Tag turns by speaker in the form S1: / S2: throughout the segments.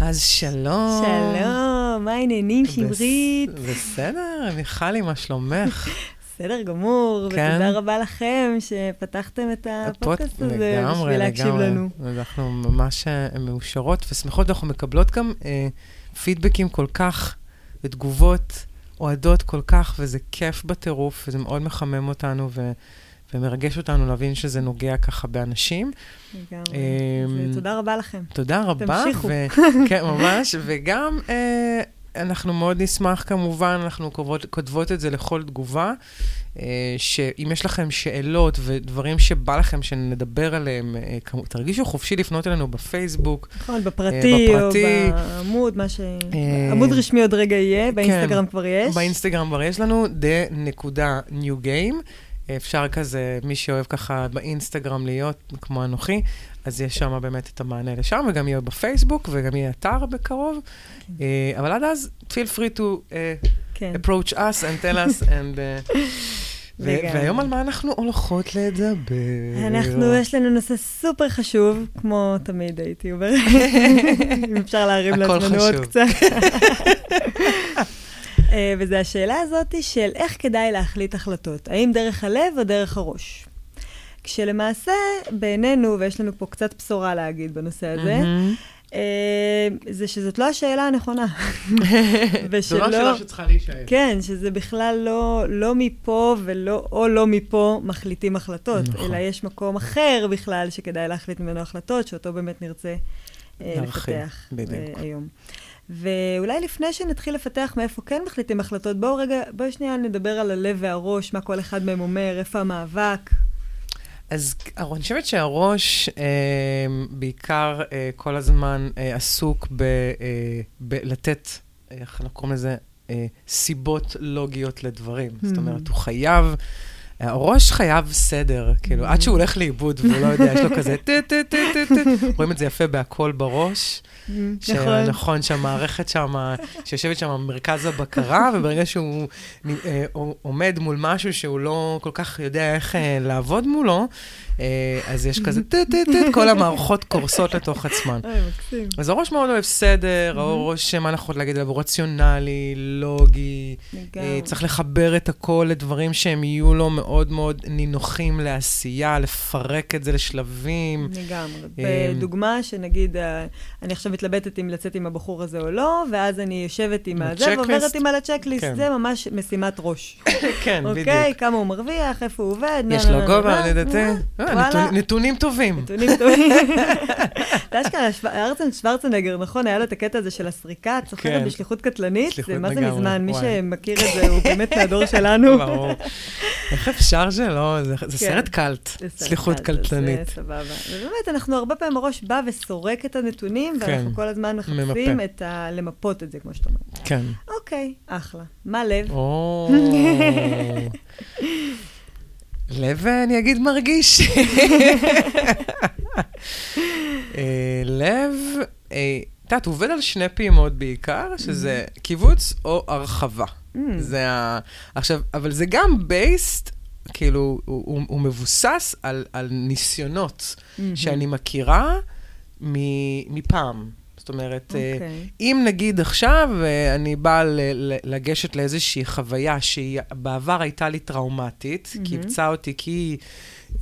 S1: אז שלום.
S2: שלום, מה העניינים, שמרית?
S1: בסדר, מיכלי, מה שלומך?
S2: בסדר גמור,
S1: כן.
S2: ותודה רבה לכם שפתחתם את הפודקאסט הזה
S1: לגמרי,
S2: בשביל להקשיב
S1: לגמרי.
S2: לנו.
S1: אנחנו ממש אה, מאושרות ושמחות, אנחנו מקבלות גם אה, פידבקים כל כך, ותגובות אוהדות כל כך, וזה כיף בטירוף, וזה מאוד מחמם אותנו, ו... ומרגש אותנו להבין שזה נוגע ככה באנשים.
S2: לגמרי.
S1: אמ,
S2: תודה רבה לכם.
S1: תודה רבה.
S2: תמשיכו.
S1: כן, ממש, וגם אה, אנחנו מאוד נשמח כמובן, אנחנו כותבות, כותבות את זה לכל תגובה, אה, שאם יש לכם שאלות ודברים שבא לכם שנדבר עליהם, אה, תרגישו חופשי לפנות אלינו בפייסבוק.
S2: נכון, בפרטי או. בעמוד, מה ש... עמוד רשמי עוד רגע יהיה, באינסטגרם כבר יש.
S1: באינסטגרם כבר יש לנו the.new game. אפשר כזה, מי שאוהב ככה באינסטגרם להיות, כמו אנוכי, אז יש שם באמת את המענה לשם, וגם יהיה בפייסבוק, וגם יהיה אתר בקרוב. אה, אבל עד אז, feel free to uh,
S2: כן.
S1: approach us and tell us, and... uh. והיום על מה אנחנו הולכות לדבר?
S2: אנחנו, יש לנו נושא סופר חשוב, כמו תמיד הייתי אומרת, אם אפשר להרים לעצמנו עוד. קצת. אה, וזו השאלה הזאת של איך כדאי להחליט החלטות, האם דרך הלב או דרך הראש. כשלמעשה, בעינינו, ויש לנו פה קצת בשורה להגיד בנושא הזה. אה, זה שזאת לא השאלה הנכונה.
S1: זו לא השאלה שצריכה להישאל.
S2: כן, שזה בכלל לא, לא מפה ולא, או לא מפה מחליטים החלטות,
S1: נכון.
S2: אלא יש מקום אחר בכלל שכדאי להחליט ממנו החלטות, שאותו באמת נרצה אה, לפתח
S1: בדיוק.
S2: היום. ואולי לפני שנתחיל לפתח מאיפה כן מחליטים החלטות, בואו רגע, בואו שנייה נדבר על הלב והראש, מה כל אחד מהם אומר, איפה המאבק.
S1: אז אני חושבת שהראש אה, בעיקר אה, כל הזמן אה, עסוק ב, אה, בלתת, אה, איך אנחנו קוראים לזה, אה, סיבות לוגיות לדברים. זאת
S2: Hmm.
S1: אומרת, הוא חייב, הראש חייב סדר, כאילו, עד שהוא הולך לאיבוד והוא לא יודע, יש לו כזה טה טה טה טה טה, רואים את זה יפה בהכל בראש.
S2: נכון.
S1: שנכון, שהמערכת שם, שיושבת שם במרכז הבקרה, וברגע שהוא אה, עומד מול משהו שהוא לא כל כך יודע איך אה, לעבוד מולו, אז יש כזה טט-טט-טט, כל המערכות קורסות לתוך עצמן. אז הראש מאוד אוהב סדר, הראש, מה אנחנו יכולים להגיד עליו, הוא רציונלי, לוגי, אה. צריך לחבר את הכל לדברים שהם יהיו לו מאוד מאוד נינוחים לעשייה, לפרק את זה לשלבים.
S2: לגמרי. בדוגמה שנגיד, אה, אני עכשיו מתלבטת אם לצאת עם הבחור הזה או לא, ואז אני יושבת עם הזה. ועוברת עם על הצ'קליסט,
S1: כן.
S2: זה ממש משימת ראש.
S1: כן, בדיוק.
S2: אוקיי, כמה הוא מרוויח, איפה הוא עובד,
S1: יש לו גובה,
S2: נה,
S1: אה,
S2: וואלה.
S1: נתונים טובים.
S2: נתונים טובים. אתה אשכרה, ארצן שוורצנגר, נכון, היה לו את הקטע הזה של הסריקה, את זוכרת?
S1: כן.
S2: בשליחות קטלנית? זה מה זה מזמן, מי. שמכיר את זה הוא באמת מהדור שלנו.
S1: ברור. איך אפשר שלא? זה- זה
S2: כן.
S1: סרט
S2: זה סרט
S1: סליחות
S2: קל,
S1: קלטנית.
S2: זה סבבה. ובאמת, אנחנו הרבה פעמים הראש בא וסורק את הנתונים,
S1: כן.
S2: ואנחנו כל הזמן מחפשים. למפות את זה, כמו שאתה אומר.
S1: כן.
S2: אוקיי, אחלה. מה לב?
S1: לב, אני אגיד, מרגיש. אה, לב, אה, את יודעת, עובד על שני פעימות בעיקר, שזה קיבוץ או הרחבה.
S2: Mm,
S1: זה ה... עכשיו, אבל זה גם בייסט, כאילו, הוא, הוא, הוא מבוסס על, על ניסיונות
S2: מהמם.
S1: שאני מכירה מפעם. זאת אומרת, אה,
S2: אוקיי.
S1: אם נגיד עכשיו אה, אני באה לגשת לאיזושהי חוויה שהיא בעבר הייתה לי טראומטית,
S2: מהמם.
S1: קיבצה אותי כי,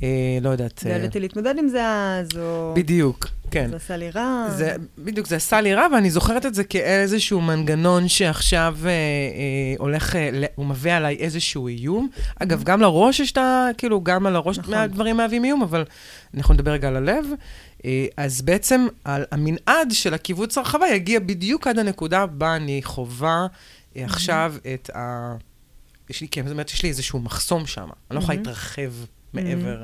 S1: אה, לא יודעת, אה,
S2: ועליתי להתמודד עם זה אז, או...
S1: בדיוק, כן.
S2: זה עשה לי רע.
S1: זה, בדיוק, זה עשה לי רע, ואני זוכרת את זה כאיזשהו מנגנון שעכשיו אה, אה, הולך, אה, הוא מביא עליי איזשהו איום. אגב, גם לראש יש את ה... כאילו, גם על הראש
S2: נכון.
S1: מהדברים מהווים איום, אבל אנחנו נדבר רגע על הלב. אה, אז בעצם על המנעד של הקיבוץ הרחבה יגיע בדיוק עד הנקודה בה אני חווה אה, עכשיו את ה... יש לי, כן, זאת אומרת, יש לי איזשהו מחסום שם. אני לא יכולה. להתרחב מעבר.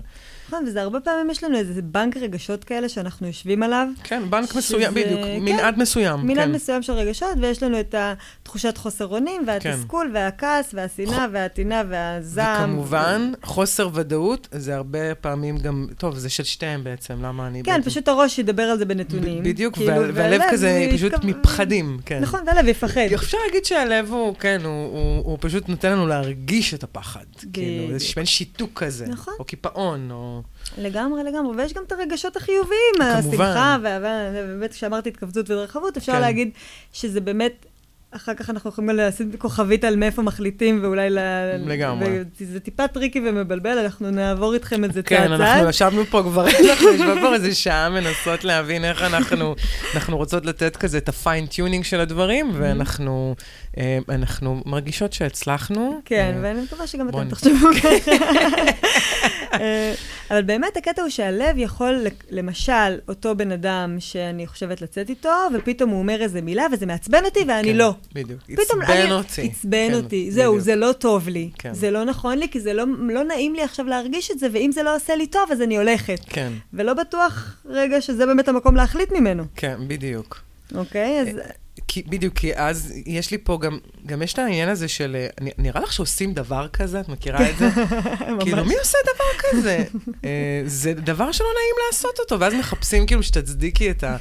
S2: נכון, וזה הרבה פעמים יש לנו איזה בנק רגשות כאלה שאנחנו יושבים עליו.
S1: כן, בנק
S2: שזה-
S1: מסוים, בדיוק,
S2: כן.
S1: מנעד מסוים.
S2: מנעד
S1: כן.
S2: מסוים של רגשות, ויש לנו את התחושת חוסר אונים, והתסכול, והכעס, והשנאה, והטינה, והזעם.
S1: וכמובן, חוסר ודאות, זה הרבה פעמים גם, טוב, זה של שתיהם בעצם, למה אני...
S2: כן,
S1: בעצם-
S2: פשוט הראש ידבר על זה בנתונים.
S1: ב- בדיוק,
S2: כאילו,
S1: וה- והלב כזה
S2: מתכו-
S1: פשוט מפחדים, כן.
S2: נכון, והלב יפחד.
S1: אפשר להגיד שהלב הוא, כן, הוא, הוא, הוא פשוט נותן לנו להרגיש את הפחד. כאילו, מעין שיתוק כזה.
S2: נכון.
S1: או קיפאון, או...
S2: לגמרי, לגמרי. ויש גם את הרגשות החיוביים,
S1: כמובן.
S2: השמחה, ובאמת, כשאמרתי התכווצות והתרחבות, אפשר
S1: כן.
S2: להגיד שזה באמת... אחר כך אנחנו יכולים לשים כוכבית על מאיפה מחליטים, ואולי ל...
S1: לגמרי.
S2: זה טיפה טריקי ומבלבל, אנחנו נעבור איתכם את זה צעד
S1: כן,
S2: צעד.
S1: אנחנו ישבנו פה כבר, אנחנו יושבות פה איזה שעה מנסות להבין איך אנחנו, אנחנו רוצות לתת כזה את ה fine-tuning של הדברים. ואנחנו אנחנו מרגישות שהצלחנו.
S2: כן,
S1: אה,
S2: ואני מקווה שגם אתם תחשבו ככה. אה, אבל באמת הקטע הוא שהלב יכול, למשל, אותו בן אדם שאני חושבת לצאת איתו, ופתאום הוא אומר איזה מילה, וזה מעצבן אותי ואני
S1: כן,
S2: לא.
S1: בדיוק. עצבן אותי.
S2: עצבן
S1: כן,
S2: אותי. זהו. זה לא טוב לי.
S1: כן.
S2: זה לא נכון לי, כי זה לא, לא נעים לי עכשיו להרגיש את זה, ואם זה לא עושה לי טוב, אז אני הולכת.
S1: כן,
S2: ולא בטוח רגע שזה באמת המקום להחליט ממנו,
S1: כן, בדיוק.
S2: אוקיי? אז
S1: כי, בדיוק, כי אז יש לי פה גם, גם יש את העניין הזה של, אה, נראה לך שעושים דבר כזה? את מכירה את זה? כאילו. מי עושה דבר כזה? אה, זה דבר שלא נעים לעשות אותו, ואז מחפשים כאילו שתצדיקי את ה...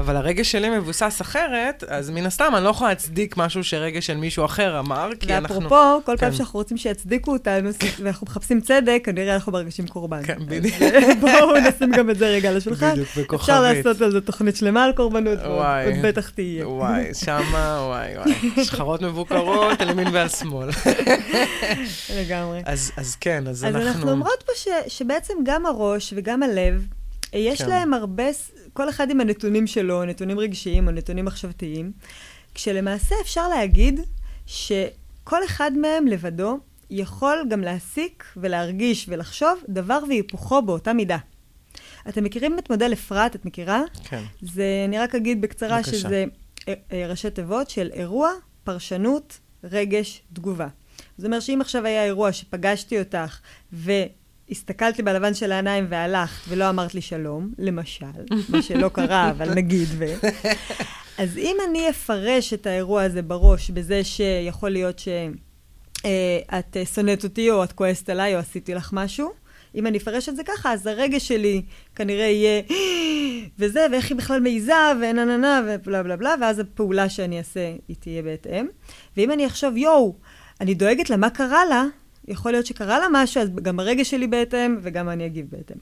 S1: אבל הרגש שלי מבוסס אחרת, אז מן הסתם אני לא יכולה להצדיק משהו שרגש של מישהו אחר אמר, כי אנחנו...
S2: ואפרופו, כל פעם
S1: כן.
S2: שאנחנו רוצים שיצדיקו אותנו, ואנחנו מחפשים צדק, כנראה אנחנו מרגישים קורבן.
S1: כן, בדיוק.
S2: אז בואו נשים גם את זה רגע על השולחן.
S1: בדיוק, בכוכבית.
S2: אפשר לעשות על זה תוכנית שלמה על קורבנות, ועוד בטח תהיה.
S1: וואי, שמה, וואי, וואי. שכרות מבוקרות, על ימין ועל שמאל.
S2: לגמרי.
S1: אז, אז כן, אז
S2: אז
S1: אנחנו...
S2: אנחנו אומרות פה ש- שבעצם גם הראש וגם הלב, יש
S1: כן.
S2: להם הרבה, כל אחד עם הנתונים שלו, נתונים רגשיים או נתונים מחשבתיים, כשלמעשה אפשר להגיד שכל אחד מהם לבדו יכול גם להסיק ולהרגיש ולחשוב דבר והיפוכו באותה מידה. אתם מכירים את מודל אפרת? את מכירה?
S1: כן,
S2: זה, אני רק אגיד בקצרה
S1: בבקשה.
S2: שזה ראשי תיבות של אירוע, פרשנות, רגש, תגובה. זאת אומרת שאם עכשיו היה אירוע שפגשתי אותך והסתכלת לי בלבן של העיניים והלכת ולא אמרת לי שלום, למשל, מה שלא קרה, אבל נגיד ו... אז אם אני אפרש את האירוע הזה בראש בזה שיכול להיות שאת שונאת אותי או את כועסת עליי או עשיתי לך משהו, אם אני אפרש את זה ככה, אז הרגש שלי כנראה יהיה וזה, ואיך היא בכלל מעיזה, ונה נה נה, ובלה בלה בלה, ואז הפעולה שאני אעשה, היא תהיה בהתאם. ואם אני אחשוב, יואו, אני דואגת לה, מה קרה לה? יכול להיות שקרה לה משהו, אז גם הרגש שלי בהתאם, וגם אני אגיב בהתאם.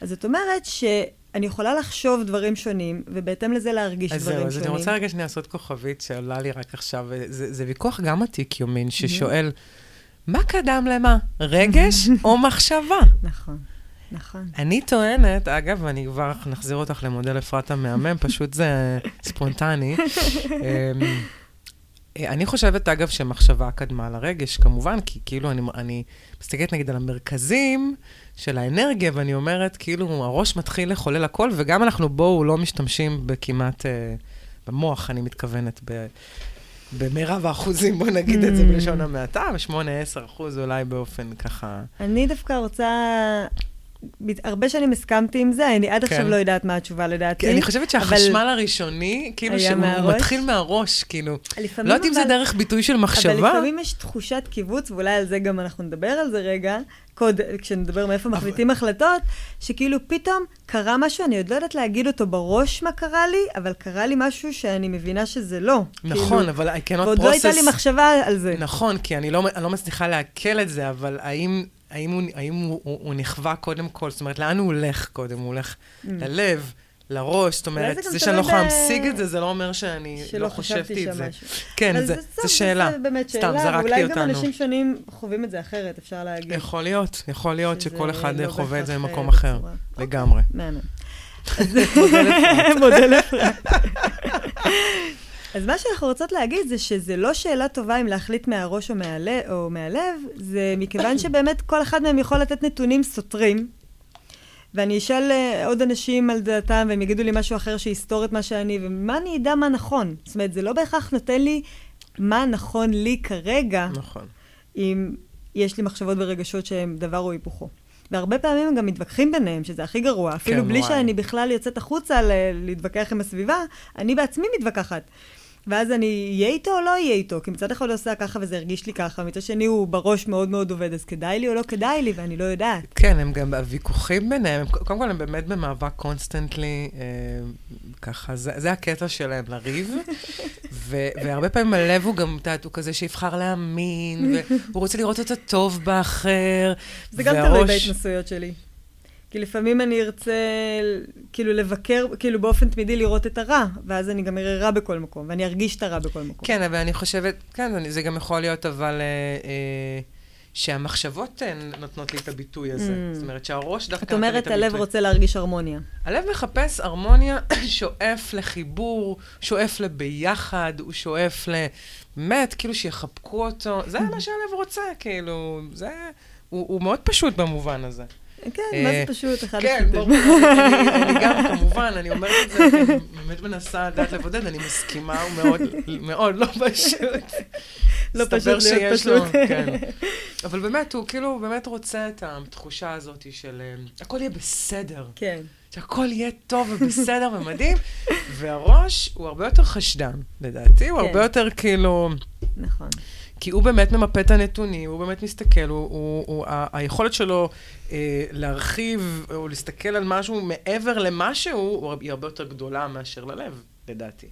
S2: אז זאת אומרת שאני יכולה לחשוב דברים שונים, ובהתאם לזה להרגיש
S1: אז
S2: דברים
S1: זהו, אז
S2: שונים.
S1: אני רוצה רגע שנייה לעשות כוכבית שעולה לי רק עכשיו. זה, זה ויכוח גם עתיק יומין, ששואל, מה קדם למה, רגש או מחשבה?
S2: נכון, נכון.
S1: אני טוענת, אגב, ואני כבר נחזיר אותך למודל אפרת המהמם, פשוט זה ספונטני. אמ, אני חושבת, אגב, שמחשבה קדמה לרגש, כמובן, כי כאילו אני, אני מסתכלת נגיד על המרכזים של האנרגיה, ואני אומרת, כאילו, הראש מתחיל לחולל הכל, וגם אנחנו בואו לא משתמשים בכמעט, אה, במוח, אני מתכוונת, ב... במרב האחוזים, בוא נגיד את זה
S2: Mm.
S1: בלשון המעטה, ב-8-10 אחוז אולי באופן ככה...
S2: אני דווקא רוצה... הרבה שנים הסכמתי עם זה, אני עד
S1: כן.
S2: עכשיו לא יודעת מה התשובה לדעתי.
S1: כי אני חושבת
S2: אבל
S1: שהחשמל הראשוני, כאילו שהוא
S2: מהראש?
S1: מתחיל מהראש, כאילו. לא יודעת אם זה
S2: אבל-
S1: דרך ביטוי של
S2: אבל
S1: מחשבה.
S2: לפעמים יש תחושת קיבוץ, ואולי על זה גם אנחנו נדבר על זה רגע, קוד, כשנדבר מאיפה מחליטים החלטות, שכאילו פתאום קרה משהו, אני עוד לא יודעת להגיד אותו בראש מה קרה לי, אבל קרה לי משהו שאני מבינה שזה לא.
S1: נכון,
S2: כאילו,
S1: אבל I cannot
S2: ועוד לא הייתה לי
S1: process...
S2: מחשבה על זה.
S1: נכון, כי אני לא אני לא מצליחה לעכל את זה, אבל האם... האם הוא, האם הוא, הוא, הוא נכווה קודם כל? זאת אומרת, לאן הוא הולך קודם? הוא הולך ללב, לראש, זאת אומרת,
S2: Mm. זה גם
S1: זה שאני לא יכולה להשיג את זה, זה לא אומר שאני לא
S2: חשבתי
S1: את זה. כן,
S2: אז
S1: זה,
S2: טוב,
S1: זה שאלה.
S2: זה באמת
S1: סתם,
S2: שאלה,
S1: זרקתי
S2: ואולי גם
S1: אותנו.
S2: אנשים שונים חווים את זה אחרת, אפשר להגיד.
S1: יכול להיות, יכול להיות שכל אחד
S2: לא
S1: חווה את זה במקום אחר.
S2: בצורה. אוקיי,
S1: לגמרי.
S2: מהמם.
S1: מודל אפרת.
S2: אז מה שאנחנו רוצות להגיד זה שזה לא שאלה טובה אם להחליט מהראש או, מהלב, או מהלב, זה מכיוון שבאמת כל אחד מהם יכול לתת נתונים סותרים. ואני אשאל אה, עוד אנשים על דעתם, והם יגידו לי משהו אחר שיסתור את מה שאני, ומה אני אדע מה נכון. זאת אומרת, זה לא בהכרח נותן לי מה נכון לי כרגע,
S1: נכון.
S2: אם יש לי מחשבות ורגשות שהם דבר או היפוכו. והרבה פעמים הם גם מתווכחים ביניהם, שזה הכי גרוע. אפילו
S1: כן,
S2: בלי
S1: וואי.
S2: שאני בכלל יוצאת החוצה ל- להתווכח עם הסביבה, אני בעצמי מתווכחת. ואז אני אהיה איתו או לא אהיה איתו? כי מצד אחד הוא עושה ככה וזה הרגיש לי ככה, מצד שני הוא בראש מאוד מאוד עובד, אז כדאי לי או לא כדאי לי, ואני לא יודעת.
S1: כן, הם גם, הוויכוחים ביניהם, הם, קודם כל הם באמת במאבק constantly, אה, ככה, זה, זה הקטע שלהם, לריב. ו, והרבה פעמים הלב הוא גם, את יודעת, הוא כזה שיבחר להאמין, והוא רוצה לראות את הטוב באחר.
S2: זה גם תלוי בהתנסויות שלי. כי לפעמים אני ארצה כאילו לבקר, כאילו באופן תמידי לראות את הרע, ואז אני גם אראה רע בכל מקום, ואני ארגיש את הרע בכל מקום.
S1: כן, אבל אני חושבת, כן, זה גם יכול להיות, אבל... אה, אה, שהמחשבות אה, נותנות לי את הביטוי הזה. Mm. זאת אומרת שהראש דווקא
S2: נותן לי את הביטוי. את אומרת, הלב רוצה להרגיש הרמוניה.
S1: הלב מחפש הרמוניה, שואף לחיבור, שואף לביחד, הוא שואף ל... באמת, כאילו שיחבקו אותו. זה מה שהלב רוצה, כאילו, זה... הוא, הוא מאוד פשוט במובן הזה.
S2: כן, מה זה אה, פשוט? אחד
S1: כן, ברור. אני גם, כמובן, אני אומרת את זה, אני באמת מנסה לדעת לבודד, אני מסכימה, הוא מאוד, לא פשוט.
S2: לא פשוט להיות פשוט.
S1: כן. אבל באמת, הוא כאילו באמת רוצה את התחושה הזאת של אה, הכל יהיה בסדר.
S2: כן.
S1: שהכל יהיה טוב ובסדר ומדהים, והראש הוא הרבה יותר חשדן, לדעתי, הוא הרבה כן. יותר כאילו...
S2: נכון.
S1: כי הוא באמת ממפה את הנתונים, הוא באמת מסתכל, הוא, הוא, הוא, ה- היכולת שלו אה, להרחיב או להסתכל על משהו מעבר למשהו, היא הרבה יותר גדולה מאשר ללב, לדעתי.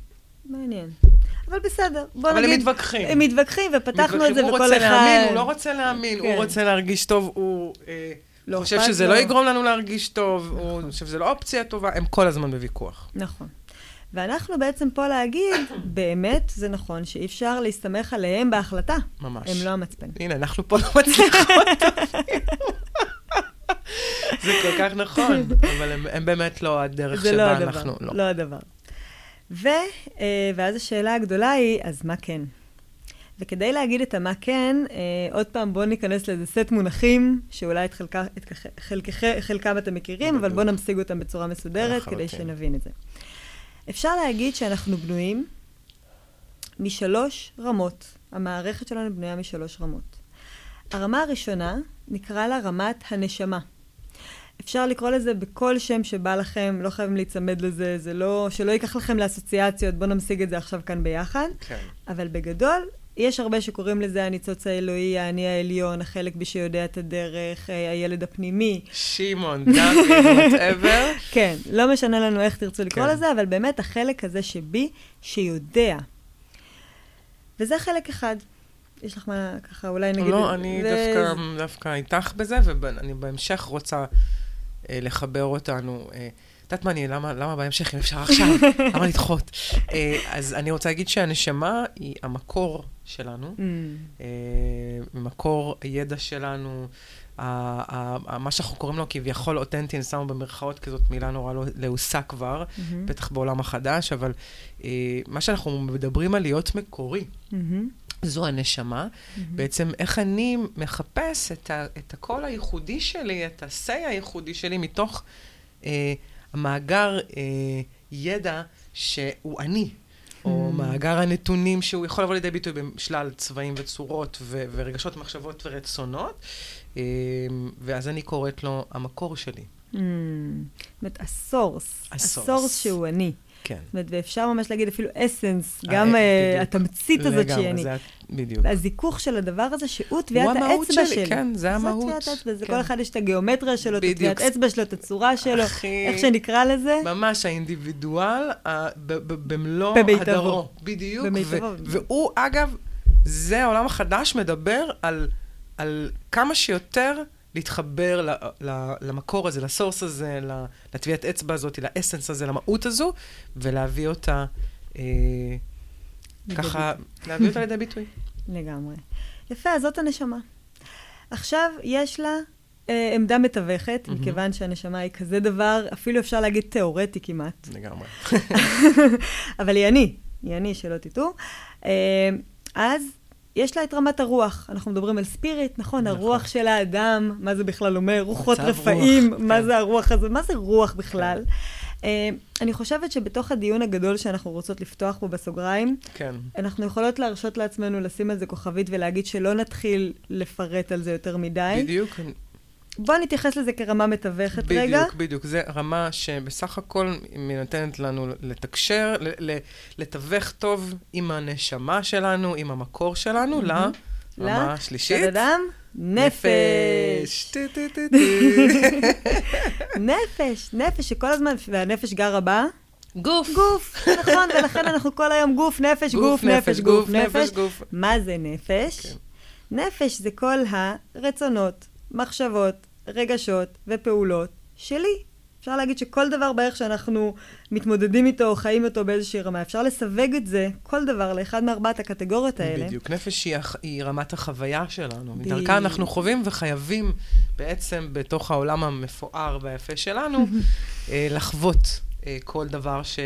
S2: מעניין. אבל בסדר,
S1: בוא אבל נגיד... אבל הם מתווכחים.
S2: הם מתווכחים, ופתחנו מתווכחים, את זה בכל אחד... הוא
S1: רוצה להאמין, הוא לא רוצה להאמין, כן. הוא רוצה להרגיש טוב, הוא אה, לא חושב שזה לא. לא יגרום לנו להרגיש טוב, נכון. הוא חושב שזה לא אופציה טובה, הם כל הזמן בוויכוח.
S2: נכון. ואנחנו בעצם פה להגיד, באמת, זה נכון שאי אפשר להסתמך עליהם בהחלטה.
S1: ממש.
S2: הם לא המצפן.
S1: הנה, אנחנו פה לא מצליחות. זה כל כך נכון, אבל הם, הם באמת לא הדרך שבה לא אנחנו...
S2: זה לא לא הדבר. ו, אה, ואז השאלה הגדולה היא, אז מה כן? וכדי להגיד את המה כן, אה, עוד פעם בואו ניכנס לאיזה סט מונחים, שאולי את, חלקה, את חלק, חלקם אתם מכירים, אבל בואו נמשיג אותם בצורה מסודרת, כדי שנבין את זה. אפשר להגיד שאנחנו בנויים משלוש רמות. המערכת שלנו בנויה משלוש רמות. הרמה הראשונה, נקרא לה רמת הנשמה. אפשר לקרוא לזה בכל שם שבא לכם, לא חייבים להיצמד לזה, זה לא, שלא ייקח לכם לאסוציאציות, בואו נמשיג את זה עכשיו כאן ביחד.
S1: כן.
S2: אבל בגדול, יש הרבה שקוראים לזה הניצוץ האלוהי, האני העליון, החלק בי שיודע את הדרך, אה, הילד הפנימי.
S1: שמעון, דוד, וואטאבר.
S2: כן, לא משנה לנו איך תרצו לקרוא כן. לזה, אבל באמת החלק הזה שבי, שיודע. וזה חלק אחד. יש לך מה, ככה, אולי נגיד...
S1: לא, אני ו... דווקא, דווקא איתך בזה, ואני בהמשך רוצה אה, לחבר אותנו. אה, יודעת מה אני, למה, למה בהמשך, אם אפשר עכשיו? למה לדחות? אה, אז אני רוצה להגיד שהנשמה היא המקור שלנו, mm. אה, מקור הידע שלנו, מה שאנחנו קוראים לו כביכול אותנטי, אני שמה במרכאות כזאת מילה נורא לא לעוסה כבר, mm-hmm. בטח בעולם החדש, אבל אה, מה שאנחנו מדברים על להיות מקורי. Mm-hmm. זו הנשמה. Mm-hmm. בעצם איך אני מחפש את, ה, את הקול הייחודי שלי, את ה-say הייחודי שלי, מתוך אה, המאגר אה, ידע שהוא אני, או mm. מאגר הנתונים שהוא יכול לבוא לידי ביטוי בשלל צבעים וצורות ו- ורגשות, מחשבות ורצונות, אה, ואז אני קוראת לו המקור שלי.
S2: Mm. זאת אומרת, הסורס. הסורס שהוא אני.
S1: כן. זאת
S2: אומרת, ואפשר ממש להגיד אפילו אסנס, אה, גם uh, התמצית הזאת שהיא אני.
S1: בדיוק.
S2: הזיכוך של הדבר הזה, שהוא טביעת האצבע שלי.
S1: כן, זה המהות.
S2: זאת טביעת האצבע, זה. כל אחד יש את הגיאומטריה שלו, את טביעת האצבע שלו, את הצורה שלו. איך שנקרא לזה.
S1: ממש האינדיבידואל במלוא
S2: הדרו.
S1: בדיוק. והוא, אגב, זה העולם החדש מדבר על כמה שיותר... להתחבר ל, ל, למקור הזה, לסורס הזה, לטביעת אצבע הזאת, לאסנס הזה, למהות הזו, ולהביא אותה אה, ככה, להביא אותה לידי ביטוי.
S2: לגמרי. יפה, אז זאת הנשמה. עכשיו, יש לה אה, עמדה מתווכת, mm-hmm. מכיוון שהנשמה היא כזה דבר, אפילו אפשר להגיד תיאורטי כמעט.
S1: לגמרי.
S2: אבל היא אני, היא אני, שלא תטעו. אה, אז יש לה את רמת הרוח. אנחנו מדברים על ספיריט, נכון? נכון. הרוח של האדם, מה זה בכלל אומר? רוחות רפאים, רוח, מה כן. זה הרוח הזה? מה זה רוח בכלל? כן. Uh, אני חושבת שבתוך הדיון הגדול שאנחנו רוצות לפתוח פה בסוגריים,
S1: כן.
S2: אנחנו יכולות להרשות לעצמנו לשים על זה כוכבית ולהגיד שלא נתחיל לפרט על זה יותר מדי.
S1: בדיוק.
S2: בוא נתייחס לזה כרמה מתווכת
S1: בדיוק,
S2: רגע.
S1: בדיוק, בדיוק. זו רמה שבסך הכל היא נותנת לנו לתקשר, לתווך טוב עם הנשמה שלנו, עם המקור שלנו, לרמה השלישית.
S2: אדם? נפש. נפש, נפש שכל הזמן, והנפש גרה בה?
S1: גוף.
S2: גוף, נכון, ולכן אנחנו כל היום גוף, נפש, גוף, נפש, גוף, נפש. מה זה נפש? כן. נפש זה כל הרצונות, מחשבות, רגשות ופעולות שלי. אפשר להגיד שכל דבר בערך שאנחנו מתמודדים איתו או חיים איתו באיזושהי רמה, אפשר לסווג את זה, כל דבר, לאחד מארבעת הקטגוריות האלה.
S1: בדיוק. נפש היא, היא רמת החוויה שלנו. מדרכה אנחנו חווים וחייבים בעצם בתוך העולם המפואר והיפה שלנו אה, לחוות אה, כל דבר ש...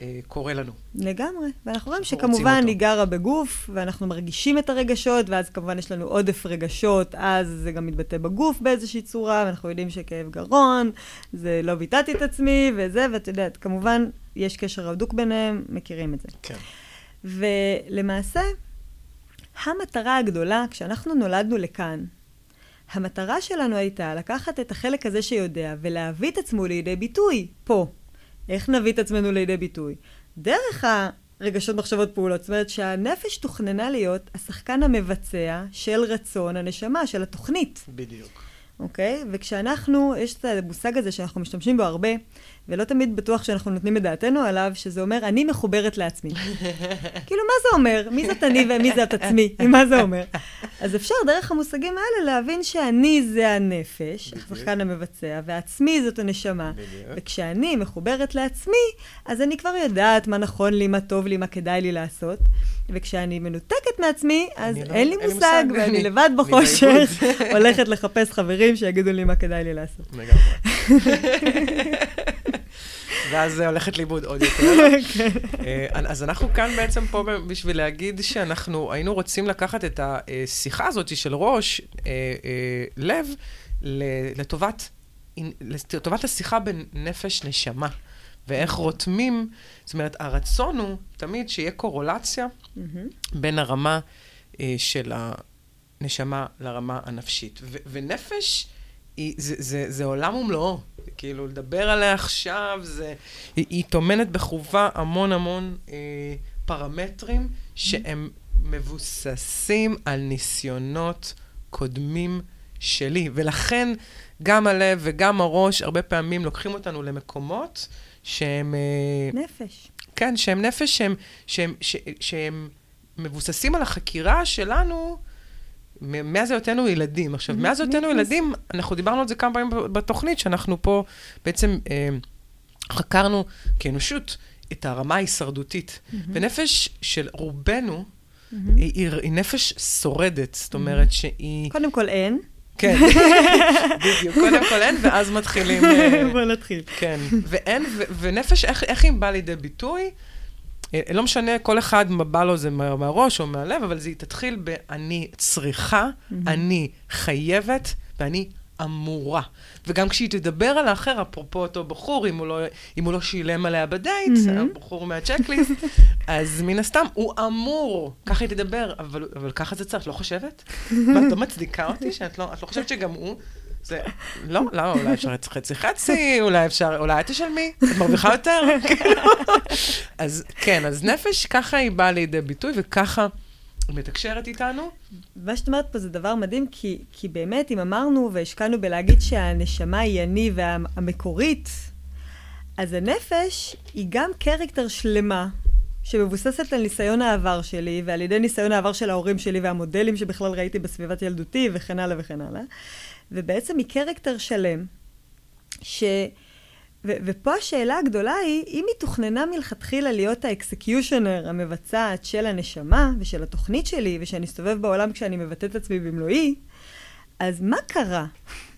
S1: אה, קורה לנו.
S2: לגמרי. ואנחנו רואים שכמובן היא גרה בגוף, ואנחנו מרגישים את הרגשות, ואז כמובן יש לנו עודף רגשות, אז זה גם מתבטא בגוף באיזושהי צורה, ואנחנו יודעים שכאב גרון, זה לא ביטאתי את עצמי, וזה, ואת יודעת, כמובן, יש קשר הדוק ביניהם, מכירים את זה.
S1: כן.
S2: ולמעשה, המטרה הגדולה, כשאנחנו נולדנו לכאן, המטרה שלנו הייתה לקחת את החלק הזה שיודע ולהביא את עצמו לידי ביטוי פה. איך נביא את עצמנו לידי ביטוי? דרך הרגשות, מחשבות, פעולות. זאת אומרת שהנפש תוכננה להיות השחקן המבצע של רצון הנשמה, של התוכנית.
S1: בדיוק.
S2: אוקיי? וכשאנחנו, יש את המושג הזה שאנחנו משתמשים בו הרבה, ולא תמיד בטוח שאנחנו נותנים את דעתנו עליו, שזה אומר, אני מחוברת לעצמי. כאילו, מה זה אומר? מי זאת אני ומי זאת עצמי? מה זה אומר? אז אפשר דרך המושגים האלה להבין שאני זה הנפש, השחקן המבצע, ועצמי זאת הנשמה. וכשאני מחוברת לעצמי, אז אני כבר יודעת מה נכון לי, מה טוב לי, מה כדאי לי לעשות. וכשאני מנותקת מעצמי, אז לא, אין לי מושג, ואני אני, לבד בחושך, הולכת לחפש חברים שיגידו לי מה כדאי לי לעשות.
S1: ואז הולכת לאיבוד עוד יותר. כן. אה, אז אנחנו כאן בעצם פה בשביל להגיד שאנחנו היינו רוצים לקחת את השיחה הזאת של ראש, אה, אה, לב, לטובת, לטובת השיחה בין נפש נשמה. ואיך רותמים, זאת אומרת, הרצון הוא תמיד שיהיה קורולציה. בין הרמה של הנשמה לרמה הנפשית. ו- ונפש, היא, זה, זה, זה עולם ומלואו. כאילו, לדבר עליה עכשיו, זה, היא, היא טומנת בחובה המון המון אה, פרמטרים שהם מבוססים על ניסיונות קודמים שלי. ולכן גם הלב וגם הראש הרבה פעמים לוקחים אותנו למקומות שהם...
S2: אה, נפש.
S1: כן, שהם נפש, שהם, שהם, שהם, שהם מבוססים על החקירה שלנו מאז היותנו ילדים. עכשיו, מאז היותנו ילדים, אנחנו דיברנו על זה כמה פעמים בתוכנית, שאנחנו פה בעצם אה, חקרנו כאנושות את הרמה ההישרדותית. ונפש של רובנו, היא, היא, היא נפש שורדת, זאת אומרת שהיא...
S2: קודם כל אין.
S1: כן, בדיוק. קודם כל אין, ואז מתחילים... אה,
S2: בוא נתחיל.
S1: כן. ואין, ונפש, איך היא באה לידי ביטוי? אה, לא משנה, כל אחד בא לו זה מהראש או מהלב, אבל זה תתחיל ב"אני צריכה", "אני חייבת", ואני אמורה. וגם כשהיא תדבר על האחר, אפרופו אותו בחור, אם הוא לא, אם הוא לא שילם עליה בדייט, הבחור מהצ'קליסט, אז מן הסתם, הוא אמור, ככה היא תדבר, אבל, אבל ככה זה צריך, לא חושבת? מה, את לא מצדיקה אותי? שאת לא, את לא חושבת שגם הוא... זה, לא, לא, אולי אפשר חצי חצי, אולי אפשר, אולי את תשלמי, את מרוויחה יותר. אז כן, אז נפש, ככה היא באה לידי ביטוי, וככה מתקשרת איתנו.
S2: מה שאת אומרת פה זה דבר מדהים, כי, כי באמת, אם אמרנו והשקענו בלהגיד שהנשמה היא אני והמקורית, אז הנפש היא גם קרקטר שלמה, שמבוססת על ניסיון העבר שלי, ועל ידי ניסיון העבר של ההורים שלי והמודלים שבכלל ראיתי בסביבת ילדותי, וכן הלאה וכן הלאה. ובעצם היא קרקטר שלם, ש... ו- ופה השאלה הגדולה היא, אם היא תוכננה מלכתחילה להיות האקסקיושנר, המבצעת של הנשמה ושל התוכנית שלי, ושאני אסתובב בעולם כשאני מבטא את עצמי במלואי, אז מה קרה?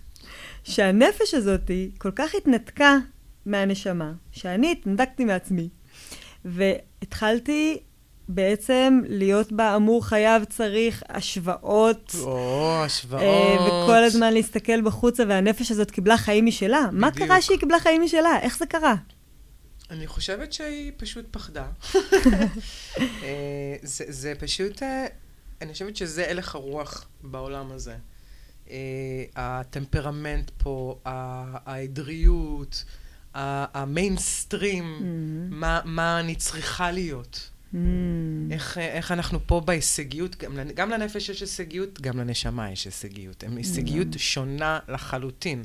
S2: שהנפש הזאת כל כך התנתקה מהנשמה, שאני התנתקתי מעצמי, והתחלתי בעצם להיות באמור חייו צריך השוואות.
S1: או, השוואות. אה,
S2: וכל הזמן להסתכל בחוצה, והנפש הזאת קיבלה חיים משלה. בדיוק. מה קרה שהיא קיבלה חיים משלה? איך זה קרה?
S1: אני חושבת שהיא פשוט פחדה. אה, זה, זה פשוט, אה, אני חושבת שזה הלך הרוח בעולם הזה. הטמפרמנט פה, העדריות, המיינסטרים, mm-hmm. מה, מה אני צריכה להיות. Mm. איך, איך אנחנו פה בהישגיות, גם, גם לנפש יש הישגיות, גם לנשמה יש הישגיות. הם הישגיות mm. שונה לחלוטין.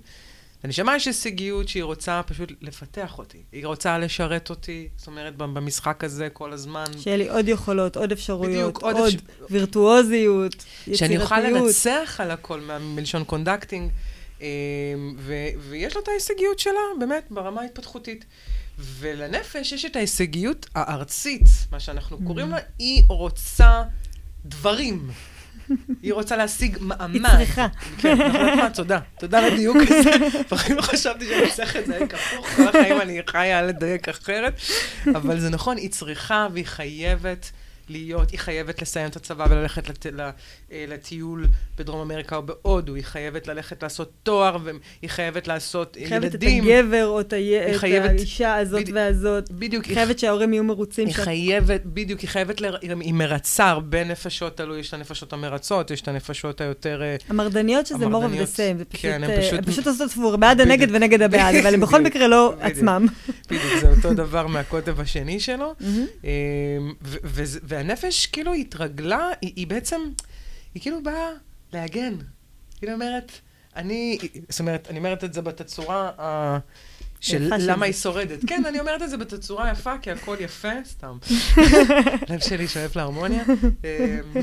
S1: לנשמה יש הישגיות שהיא רוצה פשוט לפתח אותי. היא רוצה לשרת אותי, זאת אומרת, במשחק הזה כל הזמן.
S2: שיהיה לי עוד יכולות, עוד אפשרויות, בדיוק, עוד, עוד אפשר... וירטואוזיות, יצירתיות.
S1: שאני אוכל לנצח על הכל, מלשון conducting. אה, ו- ויש לה את ההישגיות שלה, באמת, ברמה ההתפתחותית. ולנפש יש את ההישגיות הארצית, מה שאנחנו קוראים לה, היא רוצה דברים. היא רוצה להשיג מעמד.
S2: היא צריכה.
S1: כן, נכון, נכון, תודה. תודה על הדיוק הזה. בחיים לא חשבתי שאני צריך את זה, כפוך, כל החיים אני חיה לדייק אחרת. אבל זה נכון, היא צריכה והיא חייבת להיות, היא חייבת לסיים את הצבא וללכת לט, ל, אה, לטיול בדרום אמריקה או בהודו, היא חייבת ללכת לעשות תואר, והיא חייבת לעשות
S2: היא חייבת
S1: ילדים.
S2: את הגבר או את, ה... את
S1: חייבת-
S2: האישה הזאת
S1: בדיוק-
S2: והזאת.
S1: בדיוק,
S2: היא חייבת שההורים יהיו מרוצים.
S1: היא
S2: שאת-
S1: חייבת, בדיוק, היא חייבת, ל... היא מרצה הרבה נפשות, תלוי, יש את הנפשות המרצות, יש את הנפשות היותר... אה,
S2: המרדניות שזה more of the same, זה פשוט,
S1: כן, הם
S2: אה,
S1: פשוט-
S2: הם פשוט עושות פור, בעד הנגד. ונגד הבעד, אבל הם בכל מקרה לא. עצמם.
S1: בדיוק, זה אותו דבר מהקוטב השני שלו. והנפש כאילו התרגלה, היא, היא בעצם, היא כאילו באה להגן. היא אומרת, אני, זאת אומרת, אני אומרת את זה בתצורה ה... של למה. היא שורדת. כן, אני אומרת את זה בתצורה יפה, כי הכל יפה, סתם. לב שלי שואף להרמוניה. אמ,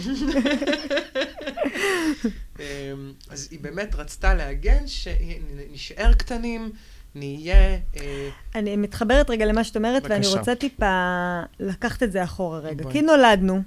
S1: אמ, אז היא באמת רצתה להגן שנשאר קטנים, נהיה... אה,
S2: אני מתחברת רגע למה שאת אומרת, ואני. רוצה טיפה לקחת את זה אחורה רגע. כי נולדנו.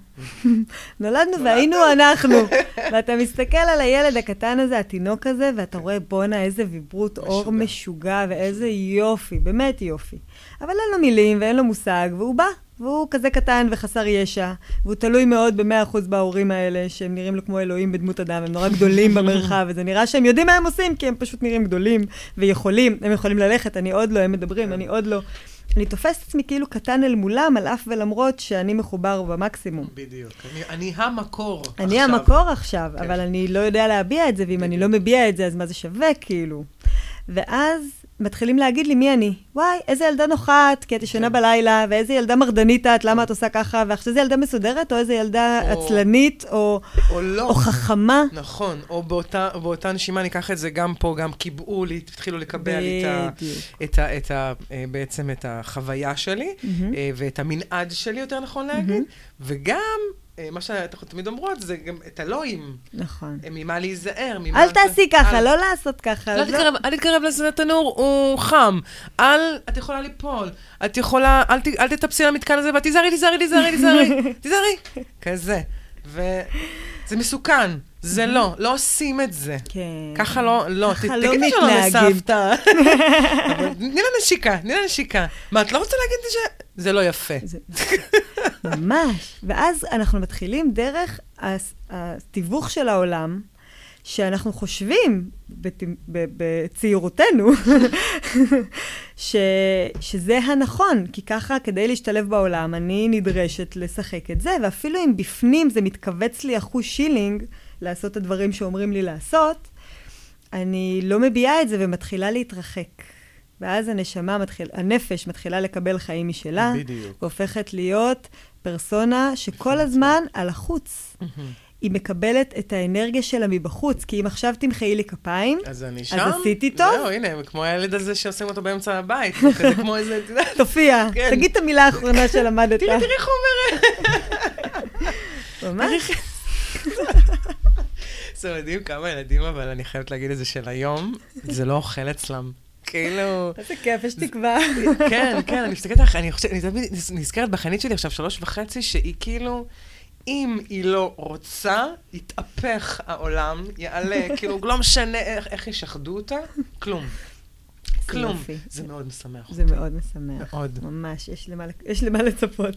S2: נולדנו והיינו אנחנו. ואתה מסתכל על הילד הקטן הזה, התינוק הזה, ואתה רואה, בואנה, איזה ויברות אור.
S1: משוגע,
S2: ואיזה יופי, באמת יופי. אבל אין לו מילים ואין לו מושג, והוא בא. והוא כזה קטן וחסר ישע, והוא תלוי מאוד במאה אחוז בהורים האלה, שהם נראים לו כמו אלוהים בדמות אדם, הם נורא גדולים במרחב, וזה נראה שהם יודעים מה הם עושים, כי הם פשוט נראים גדולים ויכולים, הם יכולים ללכת, אני עוד לא, הם מדברים, אני עוד לא. אני תופסת עצמי כאילו קטן אל מולם, על אף ולמרות שאני מחובר במקסימום.
S1: בדיוק. אני, אני המקור
S2: אני
S1: עכשיו.
S2: המקור עכשיו,
S1: כן.
S2: אבל אני לא יודע להביע את זה, ואם אני לא מביע את זה, אז מה זה שווה, כאילו? ואז מתחילים להגיד לי מי אני. וואי, איזה ילדה נוחת, כי את ישנה
S1: כן.
S2: בלילה, ואיזה ילדה מרדנית את, למה את עושה ככה, ועכשיו איזה ילדה מסודרת, או איזה ילדה
S1: או-
S2: עצלנית, או,
S1: או לא.
S2: או חכמה.
S1: נכון, או באותה, באותה נשימה, אני אקח את זה גם פה, גם קיבעו לי, התחילו לקבע לי את ה. את ה, את ה, אה, בעצם את החוויה שלי. אה, ואת המנעד שלי, יותר נכון להגיד, וגם, אה, מה שאנחנו תמיד אומרות, זה גם את אלוהים,
S2: נכון.
S1: אה, ממה להיזהר, ממה...
S2: אל תעשי ככה,
S1: אל-
S2: לא לעשות ככה.
S1: לא תתקרב, אל תתקרב לתנור, הוא חם. אל, את יכולה ליפול. את יכולה, אל, ת, אל תטפסי למתקן הזה, ואת תיזהרי, תיזהרי, תיזהרי, תיזהרי, תיזהרי. כזה. וזה מסוכן. זה לא, לא עושים את זה.
S2: כן.
S1: ככה לא, לא,
S2: לא
S1: תגידי
S2: מתנהגים.
S1: לסבתא. תני לה נשיקה, תני לה נשיקה. מה, את לא רוצה להגיד לי ש... זה לא יפה.
S2: ממש. ואז אנחנו מתחילים דרך התיווך של העולם, שאנחנו חושבים בצעירותנו, ש, שזה הנכון, כי ככה, כדי להשתלב בעולם, אני נדרשת לשחק את זה, ואפילו אם בפנים זה מתכווץ לי אחוז שילינג לעשות את הדברים שאומרים לי לעשות, אני לא מביעה את זה ומתחילה להתרחק. ואז הנשמה מתחיל, הנפש מתחילה לקבל חיים משלה,
S1: בדיוק.
S2: והופכת להיות פרסונה שכל הזמן על החוץ. היא מקבלת את האנרגיה שלה מבחוץ, כי אם עכשיו תמחאי לי כפיים,
S1: אז אני שם.
S2: עשיתי טוב?
S1: זהו, הנה, כמו הילד הזה שעושים אותו באמצע הבית. כזה כמו איזה, את יודעת,
S2: תופיע,
S1: כן.
S2: תגיד את המילה האחרונה שלמדת.
S1: תראי, תראי איך הוא אומר.
S2: ממש.
S1: זה מדהים כמה ילדים, אבל אני חייבת להגיד את זה של היום, זה לא אוכל אצלם. כאילו...
S2: איזה כיף, יש תקווה.
S1: כן, כן, אני מסתכלת עליך, אני חושבת, אני תמיד נזכרת בחנית שלי עכשיו, שלוש וחצי, שהיא כאילו, אם היא לא רוצה, יתהפך העולם, יעלה, כאילו, לא משנה איך, איך ישחדו אותה, כלום. כלום. זה מאוד משמח
S2: זה
S1: אותי.
S2: מאוד משמח.
S1: מאוד.
S2: ממש, יש למה, לצפות,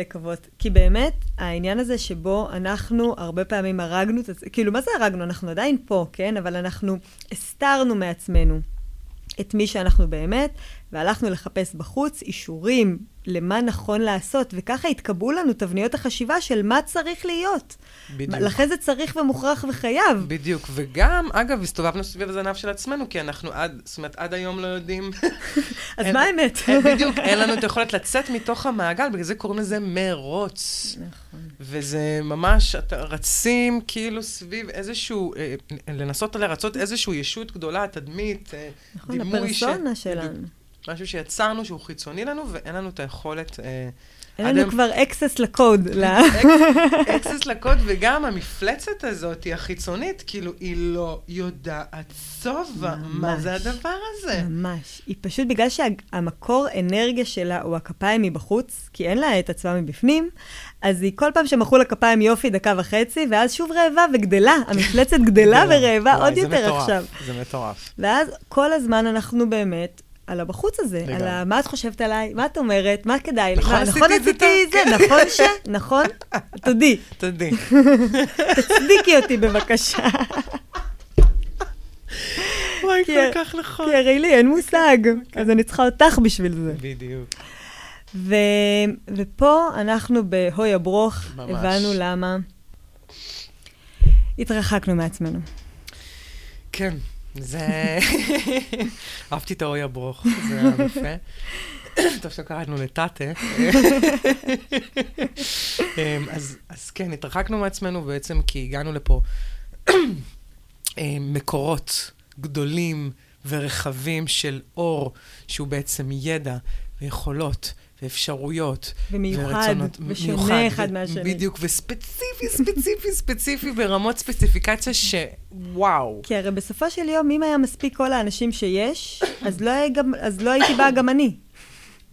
S2: לקוות. כי באמת, העניין הזה שבו אנחנו הרבה פעמים הרגנו את עצמנו, כאילו, מה זה הרגנו? אנחנו עדיין פה, כן? אבל אנחנו הסתרנו מעצמנו את מי שאנחנו באמת, והלכנו לחפש בחוץ אישורים למה נכון לעשות, וככה התקבעו לנו תבניות החשיבה של מה צריך להיות.
S1: בדיוק.
S2: לכן זה צריך ומוכרח וחייב.
S1: בדיוק, וגם, אגב, הסתובבנו סביב הזנב של עצמנו, כי אנחנו עד, זאת אומרת, עד היום לא יודעים...
S2: אז
S1: אין-
S2: מה האמת?
S1: אין- בדיוק, אין לנו את היכולת לצאת מתוך המעגל, בגלל זה קוראים לזה מרוץ.
S2: נכון.
S1: וזה ממש, אתה רצים כאילו סביב איזשהו, אה, לנסות לרצות איזשהו ישות גדולה, תדמית, אה,
S2: נכון,
S1: דימוי
S2: הפרסונה
S1: ש-
S2: שלנו.
S1: משהו שיצרנו שהוא חיצוני לנו, ואין לנו את היכולת אה,
S2: אין לנו כבר access לקוד.
S1: אקסס לקוד, וגם המפלצת הזאת, היא החיצונית, כאילו, היא לא יודעת שובע. מה. זה הדבר הזה?
S2: ממש. היא פשוט, בגלל שהמקור אנרגיה שלה הוא הכפיים מבחוץ, כי אין לה את עצמה מבפנים, אז היא כל פעם שמחאו לה כפיים יופי דקה וחצי, ואז שוב רעבה וגדלה. המפלצת גדלה ורעבה עוד
S1: זה
S2: יותר
S1: מטורף,
S2: עכשיו.
S1: זה מטורף.
S2: ואז כל הזמן אנחנו באמת על הבחוץ הזה,
S1: לגמרי.
S2: על ה- מה את חושבת עליי, מה את אומרת, מה כדאי
S1: נכון
S2: מה, נכון
S1: זה
S2: עשיתי
S1: טוב,
S2: זה, נכון ש... נכון? תודי,
S1: תודי.
S2: תצדיקי אותי בבקשה.
S1: וואי, כל כך נכון.
S2: כי הרי לי אין מושג, אז אני צריכה אותך בשביל זה.
S1: בדיוק.
S2: ו... ופה אנחנו בהוי הברוך,
S1: ממש.
S2: הבנו למה התרחקנו מעצמנו.
S1: כן, זה... אהבתי את האוי הברוך, זה היה יפה. טוב שקראנו לטאטה. אמ, אז, אז כן, התרחקנו מעצמנו בעצם כי הגענו לפה אמ, מקורות גדולים ורחבים של אור, שהוא בעצם ידע ויכולות ואפשרויות.
S2: ומיוחד, ושונה
S1: מיוחד,
S2: אחד מהשני.
S1: בדיוק, וספציפי, ספציפי, ספציפי, ברמות ספציפיקציה שוואו.
S2: כי הרי בסופו של יום, אם היה מספיק כל האנשים שיש, אז לא, גם, אז לא הייתי באה גם אני.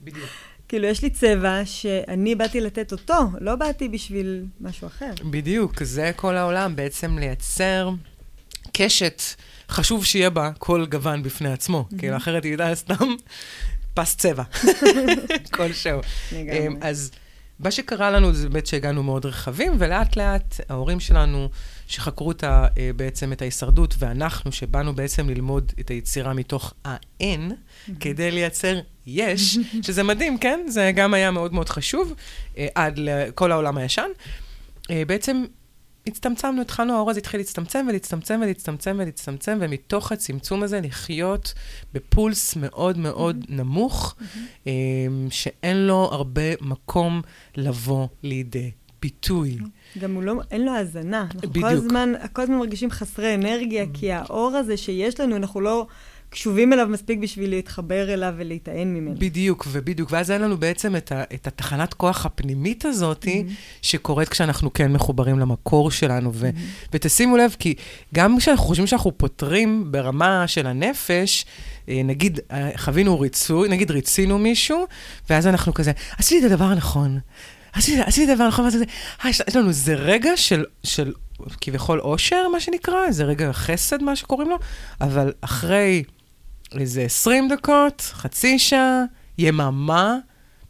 S1: בדיוק.
S2: כאילו, יש לי צבע שאני באתי לתת אותו, לא באתי בשביל משהו אחר.
S1: בדיוק, זה כל העולם, בעצם לייצר קשת, חשוב שיהיה בה כל גוון בפני עצמו, כאילו אחרת היא ידעה סתם פס צבע, כלשהו.
S2: לגמרי.
S1: אמ, אז מה שקרה לנו זה באמת שהגענו מאוד רחבים, ולאט לאט ההורים שלנו, שחקרו את ה, אה, בעצם את ההישרדות, ואנחנו, שבאנו בעצם ללמוד את היצירה מתוך ה-N, כדי לייצר יש, שזה מדהים, כן? זה גם היה מאוד מאוד חשוב, אה, עד לכל העולם הישן. אה, בעצם הצטמצמנו, התחלנו, האור הזה התחיל להצטמצם ולהצטמצם ולהצטמצם ולהצטמצם, ומתוך הצמצום הזה לחיות בפולס מאוד מאוד נמוך, אה, שאין לו הרבה מקום לבוא לידי ביטוי.
S2: גם הוא לא, אין לו האזנה. אנחנו כל
S1: בדיוק.
S2: הזמן, כל הזמן מרגישים חסרי אנרגיה, כי האור הזה שיש לנו, אנחנו לא קשובים אליו מספיק בשביל להתחבר אליו ולהיטען ממנו.
S1: בדיוק, ובדיוק. ואז היה לנו בעצם את, ה, את התחנת כוח הפנימית הזאת, mm-hmm. שקורית כשאנחנו כן מחוברים למקור שלנו. ו, mm-hmm. ותשימו לב, כי גם כשאנחנו חושבים שאנחנו פותרים ברמה של הנפש, אה, נגיד, אה, חווינו ריצוי, נגיד ריצינו מישהו, ואז אנחנו כזה, עשיתי את הדבר הנכון. עשיתי, את הדבר הנכון, ואז זה, אה, יש, לנו איזה רגע של, של כביכול אושר, מה שנקרא, איזה רגע חסד, מה שקוראים לו, אבל אחרי איזה 20 דקות, חצי שעה, יממה,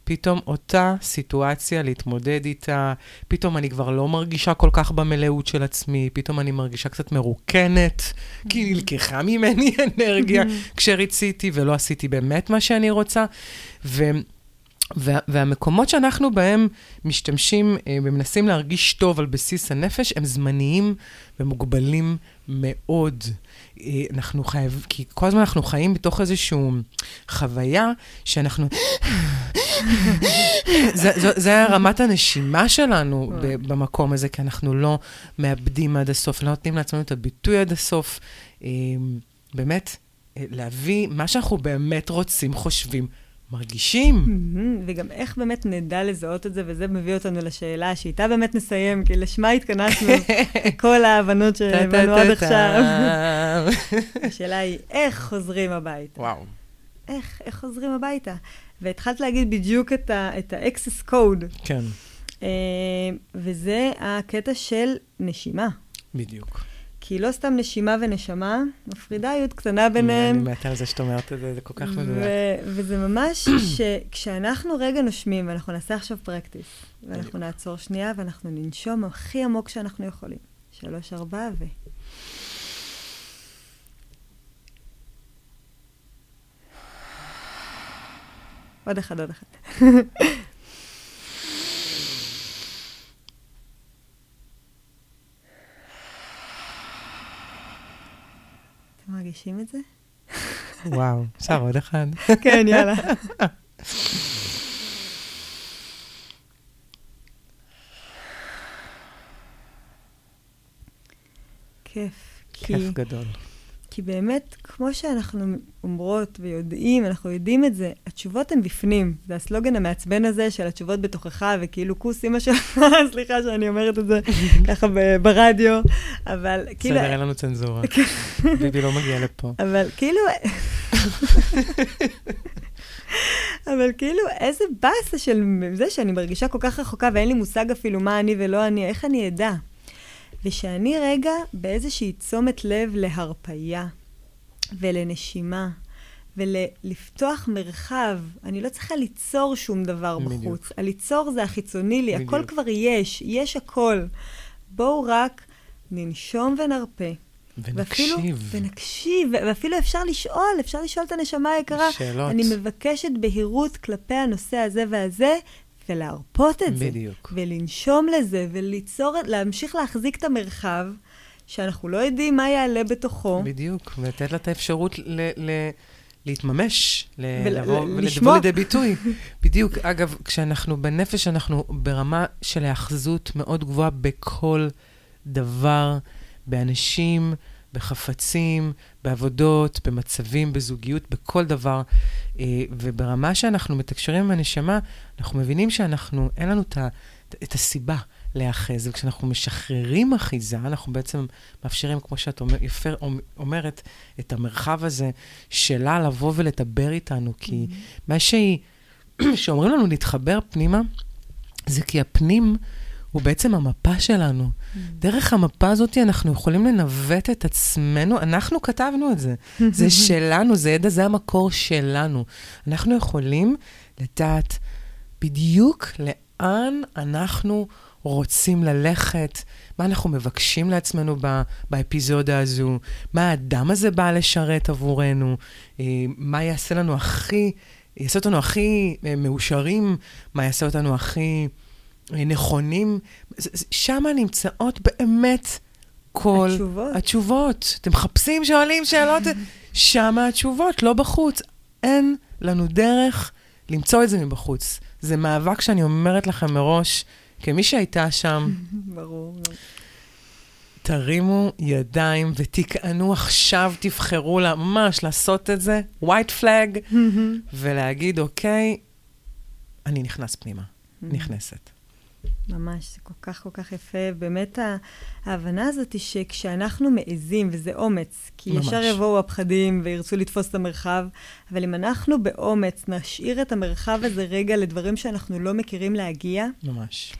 S1: פתאום אותה סיטואציה להתמודד איתה, פתאום אני כבר לא מרגישה כל כך במלאות של עצמי, פתאום אני מרגישה קצת מרוקנת, כי נלקחה ממני אנרגיה כשריציתי ולא עשיתי באמת מה שאני רוצה. ו... וה, והמקומות שאנחנו בהם משתמשים אה, ומנסים להרגיש טוב על בסיס הנפש, הם זמניים ומוגבלים מאוד. אה, אנחנו חייבים, כי כל הזמן אנחנו חיים בתוך איזושהי חוויה שאנחנו... זה, זה, רמת הנשימה שלנו במקום הזה, כי אנחנו לא מאבדים עד הסוף, לא נותנים לעצמנו את הביטוי עד הסוף. אה, באמת, אה, להביא מה שאנחנו באמת רוצים, חושבים, מרגישים.
S2: מהמם, וגם איך באמת נדע לזהות את זה, וזה מביא אותנו לשאלה שאיתה באמת נסיים, כי לשמה התכנסנו, כל ההבנות שהבנו עד עכשיו. השאלה היא, איך חוזרים הביתה?
S1: וואו.
S2: איך, איך חוזרים הביתה? והתחלת להגיד בדיוק את ה-access code,
S1: כן,
S2: אה, וזה הקטע של נשימה.
S1: בדיוק.
S2: כי לא סתם נשימה ונשמה, מפרידאיות קטנה
S1: אני
S2: ביניהם.
S1: מתה על זה שאת אומרת את זה, זה כל כך מדויק.
S2: וזה ממש שכשאנחנו רגע נושמים, ואנחנו נעשה עכשיו פרקטיס, ואנחנו. נעצור שנייה, ואנחנו ננשום הכי עמוק שאנחנו יכולים. שלוש, ארבע, ו... עוד אחד, עוד אחד. מרגישים את זה?
S1: וואו, אפשר עוד אחד.
S2: כן, יאללה. כיף. כי,
S1: כיף גדול.
S2: כי באמת, כמו שאנחנו אומרות ויודעים, אנחנו יודעים את זה, התשובות הן בפנים. זה הסלוגן המעצבן הזה של התשובות בתוכך, וכאילו כוס אימא שלך, סליחה שאני אומרת את זה ככה ברדיו, אבל כאילו...
S1: בסדר, אין לנו צנזורה. ביבי לא מגיע לפה.
S2: אבל כאילו... אבל כאילו, איזה באסה של זה שאני מרגישה כל כך רחוקה ואין לי מושג אפילו מה אני ולא אני, איך אני אדע? ושאני רגע באיזושהי תשומת לב להרפייה ולנשימה ולפתוח מרחב. אני לא צריכה ליצור שום דבר בדיוק. בחוץ. הליצור זה החיצוני לי, בדיוק. הכל כבר יש, יש הכל. בואו רק ננשום ונרפה.
S1: ונקשיב.
S2: ואפילו, ונקשיב, ואפילו אפשר לשאול, אפשר לשאול את הנשמה היקרה.
S1: שאלות.
S2: אני מבקשת בהירות כלפי הנושא הזה והזה, ולהרפות את זה.
S1: בדיוק.
S2: ולנשום לזה, וליצור, להמשיך להחזיק את המרחב, שאנחנו לא יודעים מה יעלה בתוכו.
S1: בדיוק, ולתת לה את האפשרות ל... ל... להתממש,
S2: ול-
S1: לבוא ולבוא. לידי ביטוי. בדיוק, אגב, כשאנחנו בנפש, אנחנו ברמה של היאחזות מאוד גבוהה בכל דבר, באנשים, בחפצים, בעבודות, במצבים, בזוגיות, בכל דבר. אה, וברמה שאנחנו מתקשרים עם הנשמה, אנחנו מבינים שאנחנו, אין לנו את, ה, את הסיבה להיאחז. וכשאנחנו משחררים אחיזה, אנחנו בעצם מאפשרים, כמו שאת אומר, יפה, אומרת, את המרחב הזה שלה לבוא ולדבר איתנו. כי מה שהיא, שאומרים לנו להתחבר פנימה, זה כי הפנים הוא בעצם המפה שלנו. דרך המפה הזאת אנחנו יכולים לנווט את עצמנו, אנחנו כתבנו את זה. זה שלנו, זה ידע, זה המקור שלנו. אנחנו יכולים לדעת בדיוק לאן אנחנו רוצים ללכת, מה אנחנו מבקשים לעצמנו ב- באפיזודה הזו, מה האדם הזה בא לשרת עבורנו, אה, מה יעשה לנו הכי, יעשה אותנו הכי אה, מאושרים, מה יעשה אותנו הכי... נכונים, שם נמצאות באמת כל
S2: התשובות.
S1: התשובות. אתם מחפשים, שואלים שאלות, שם התשובות, לא בחוץ. אין לנו דרך למצוא את זה מבחוץ. זה מאבק שאני אומרת לכם מראש, כמי שהייתה שם,
S2: ברור.
S1: תרימו ידיים ותטענו עכשיו, תבחרו לה, ממש לעשות את זה, white flag, ולהגיד, אוקיי, אני נכנס פנימה, נכנסת.
S2: ממש, זה כל כך כל כך יפה. באמת ההבנה הזאת היא שכשאנחנו מעזים, וזה אומץ, כי
S1: ממש.
S2: ישר יבואו הפחדים וירצו לתפוס את המרחב, אבל אם אנחנו באומץ נשאיר את המרחב הזה רגע לדברים שאנחנו לא מכירים להגיע,
S1: ממש.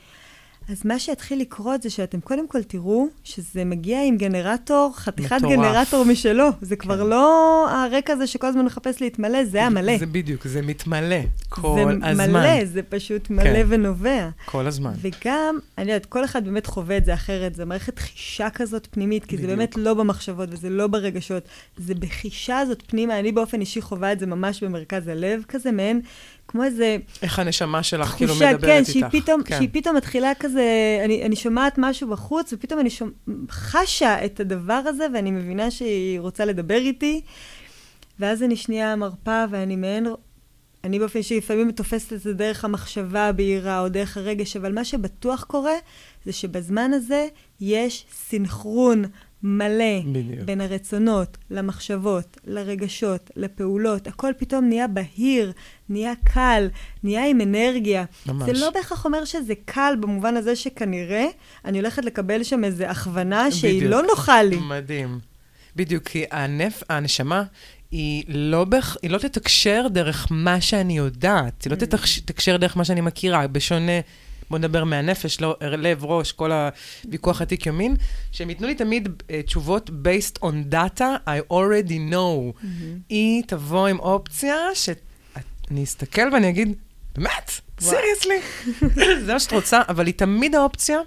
S2: אז מה שיתחיל לקרות זה שאתם קודם כל תראו שזה מגיע עם גנרטור, חתיכת
S1: מטורף.
S2: גנרטור משלו. זה כבר
S1: כן.
S2: לא הרקע הזה שכל הזמן מחפש להתמלא, זה המלא.
S1: זה בדיוק, זה מתמלא כל
S2: זה
S1: הזמן.
S2: מלא, זה פשוט מלא
S1: כן.
S2: ונובע.
S1: כל הזמן.
S2: וגם, אני יודעת, כל אחד באמת חווה את זה אחרת, זה מערכת חישה כזאת פנימית, כי
S1: בדיוק.
S2: זה באמת לא במחשבות וזה לא ברגשות, זה בחישה הזאת פנימה, אני באופן אישי חווה את זה ממש במרכז הלב, כזה מעין, כמו איזה
S1: איך הנשמה שלך כאילו
S2: תחושה,
S1: מדברת
S2: כן,
S1: איתך.
S2: שהיא פתאום,
S1: כן.
S2: שהיא פתאום מתחילה כזה, אני, אני שומעת משהו בחוץ, ופתאום אני שומע, חשה את הדבר הזה, ואני מבינה שהיא רוצה לדבר איתי, ואז אני שנייה מרפה, ואני מעין, אני באופן אישי לפעמים תופסת את זה דרך המחשבה הבהירה, או דרך הרגש, אבל מה שבטוח קורה, זה שבזמן הזה יש סינכרון מלא
S1: בדיוק.
S2: בין הרצונות, למחשבות, לרגשות, לפעולות. הכל פתאום נהיה בהיר, נהיה קל, נהיה עם אנרגיה.
S1: ממש.
S2: זה לא בהכרח אומר שזה קל במובן הזה שכנראה אני הולכת לקבל שם איזו הכוונה שהיא
S1: בדיוק.
S2: לא נוחה לי.
S1: מדהים. בדיוק, כי הנפ... הנשמה היא לא, בח... היא לא תתקשר דרך מה שאני יודעת,
S2: Mm.
S1: היא לא תתקש... תתקשר דרך מה שאני מכירה, בשונה, בוא נדבר מהנפש, לא, לב, ראש, כל הוויכוח עתיק יומין, שהם ייתנו לי תמיד uh, תשובות based on data I already know.
S2: Mm-hmm.
S1: היא תבוא עם אופציה שאני אסתכל ואני אגיד, באמת? סיריוסלי? זה מה שאת רוצה, אבל היא תמיד האופציה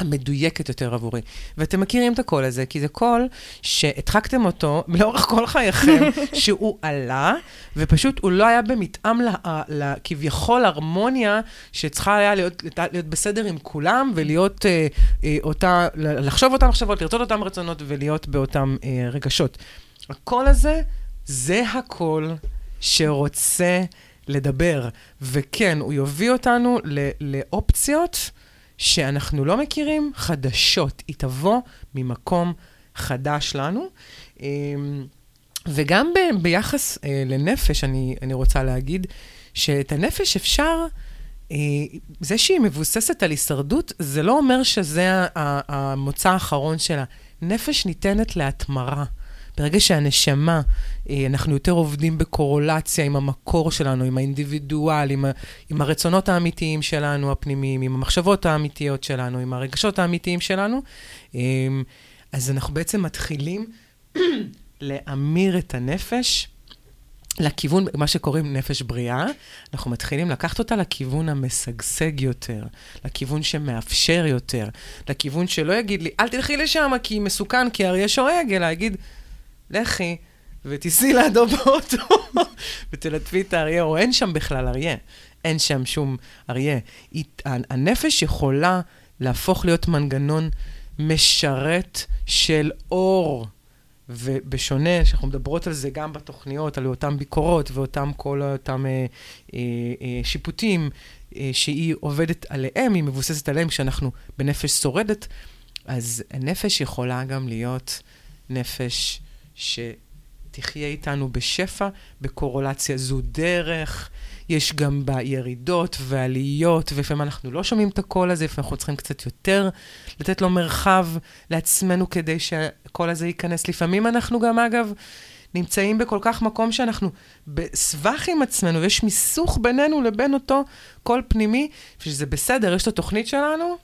S1: המדויקת יותר עבורי. ואתם מכירים את הקול הזה, כי זה קול שהדחקתם אותו לאורך כל חייכם, שהוא עלה, ופשוט הוא לא היה במתאם לה, לה, כביכול הרמוניה שצריכה היה להיות, להיות בסדר עם כולם, ולהיות אה, אה, אותה, לחשוב אותם מחשבות, לרצות אותם רצונות, ולהיות באותם אה, רגשות. הקול הזה, זה הקול שרוצה לדבר. וכן, הוא יוביל אותנו ל- לאופציות שאנחנו לא מכירים, חדשות. היא תבוא ממקום חדש לנו. אמ, וגם ב, ביחס אה, לנפש, אני, אני רוצה להגיד שאת הנפש אפשר, אה, זה שהיא מבוססת על הישרדות, זה לא אומר שזה המוצא האחרון שלה. נפש ניתנת להתמרה. ברגע שהנשמה, אה, אנחנו יותר עובדים בקורולציה עם המקור שלנו, עם האינדיבידואל, עם, ה, עם הרצונות האמיתיים שלנו, הפנימיים, עם המחשבות האמיתיות שלנו, עם הרגשות האמיתיים שלנו, אה, אז אנחנו בעצם מתחילים להמיר את הנפש לכיוון, מה שקוראים נפש בריאה, אנחנו מתחילים לקחת אותה לכיוון המשגשג יותר, לכיוון שמאפשר יותר, לכיוון שלא יגיד לי, אל תלכי לשם כי מסוכן, כי אריה שורג, אלא יגיד, לכי ותיסעי לידו באוטו ותלטפי את האריה, או אין שם בכלל אריה, אין שם שום אריה. הנפש יכולה להפוך להיות מנגנון משרת של אור. ובשונה, שאנחנו מדברות על זה גם בתוכניות, על אותן ביקורות ואותם כל אותם אה, אה, אה, שיפוטים אה, שהיא עובדת עליהם, היא מבוססת עליהם כשאנחנו בנפש שורדת, אז הנפש יכולה גם להיות נפש שתחיה איתנו בשפע, בקורולציה זו דרך. יש גם בה ירידות ועליות, ולפעמים אנחנו לא שומעים את הקול הזה, לפעמים אנחנו צריכים קצת יותר לתת לו מרחב לעצמנו כדי שהקול הזה ייכנס. לפעמים אנחנו גם, אגב, נמצאים בכל כך מקום שאנחנו בסבך עם עצמנו, ויש מיסוך בינינו לבין אותו קול פנימי, שזה בסדר, יש את התוכנית שלנו,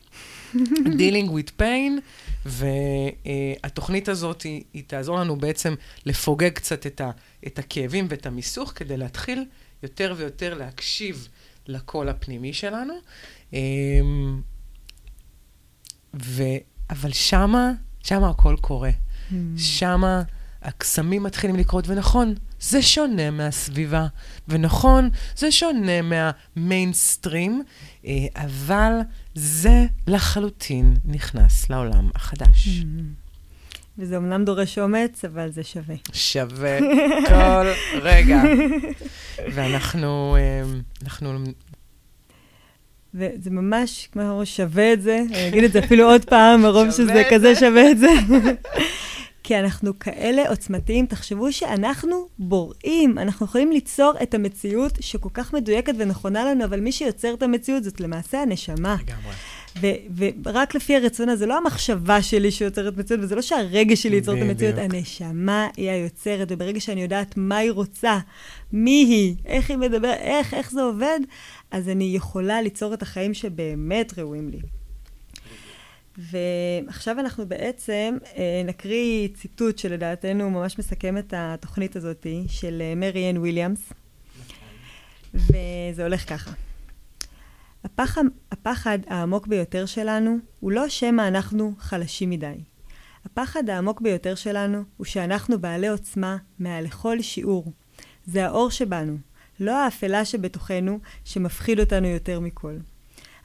S1: Dealing with Pain, והתוכנית הזאת, היא, היא תעזור לנו בעצם לפוגג קצת את, ה, את הכאבים ואת המיסוך, כדי להתחיל יותר ויותר להקשיב לקול הפנימי שלנו. אמ, ו... אבל שמה, שמה הכל קורה. Mm. שמה הקסמים מתחילים לקרות, ונכון, זה שונה מהסביבה, ונכון, זה שונה מהמיינסטרים, אה, אבל זה לחלוטין נכנס לעולם החדש. Mm-hmm.
S2: וזה אמנם דורש אומץ, אבל זה שווה.
S1: שווה כל רגע. ואנחנו, אמ, אנחנו...
S2: וזה ממש, כמו שווה את זה, אני אגיד את זה אפילו עוד פעם, מרוב שזה כזה שווה את זה. כי אנחנו כאלה עוצמתיים, תחשבו שאנחנו בוראים, אנחנו יכולים ליצור את המציאות שכל כך מדויקת ונכונה לנו, אבל מי שיוצר את המציאות זאת למעשה הנשמה. לגמרי. ורק לפי הרצון הזה, לא המחשבה שלי שיוצרת מציאות, וזה לא שהרגש שלי ייצור את המציאות, הנשמה היא היוצרת, וברגע שאני יודעת מה היא רוצה, מי היא, איך היא מדברת, איך, איך זה עובד, אז אני יכולה ליצור את החיים שבאמת ראויים לי. ועכשיו אנחנו בעצם אה, נקריא ציטוט שלדעתנו ממש מסכם את התוכנית הזאת, של אה, מרי אן וויליאמס, וזה הולך ככה. הפחד, הפחד העמוק ביותר שלנו הוא לא שמא אנחנו חלשים מדי. הפחד העמוק ביותר שלנו הוא שאנחנו בעלי עוצמה מעל לכל שיעור. זה האור שבנו, לא האפלה שבתוכנו שמפחיד אותנו יותר מכל.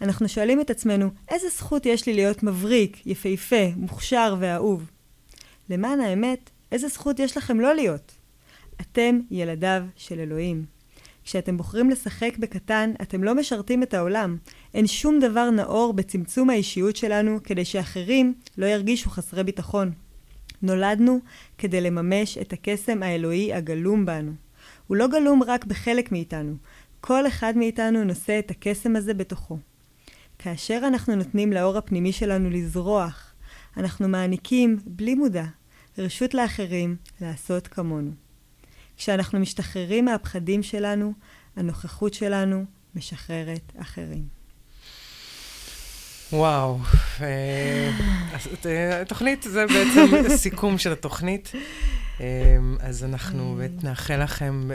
S2: אנחנו שואלים את עצמנו, איזה זכות יש לי להיות מבריק, יפהפה, מוכשר ואהוב? למען האמת, איזה זכות יש לכם לא להיות? אתם ילדיו של אלוהים. כשאתם בוחרים לשחק בקטן, אתם לא משרתים את העולם. אין שום דבר נאור בצמצום האישיות שלנו כדי שאחרים לא ירגישו חסרי ביטחון. נולדנו כדי לממש את הקסם האלוהי הגלום בנו. הוא לא גלום רק בחלק מאיתנו, כל אחד מאיתנו נושא את הקסם הזה בתוכו. כאשר אנחנו נותנים לאור הפנימי שלנו לזרוח, אנחנו מעניקים, בלי מודע, רשות לאחרים לעשות כמונו. כשאנחנו משתחררים מהפחדים שלנו, הנוכחות שלנו משחררת אחרים.
S1: וואו, התוכנית, זה בעצם סיכום של התוכנית. אמ, אז אנחנו נאחל לכם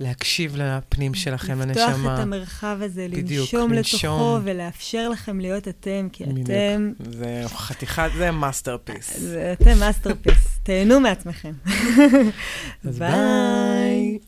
S1: להקשיב לפנים שלכם, לנשמה.
S2: לפתוח את המרחב הזה, בדיוק, לנשום לתוכו ולאפשר לכם להיות אתם, כי בדיוק. אתם...
S1: זה חתיכת, זה מאסטרפיס.
S2: אתם מאסטרפיס. תהנו מעצמכם.
S1: ביי.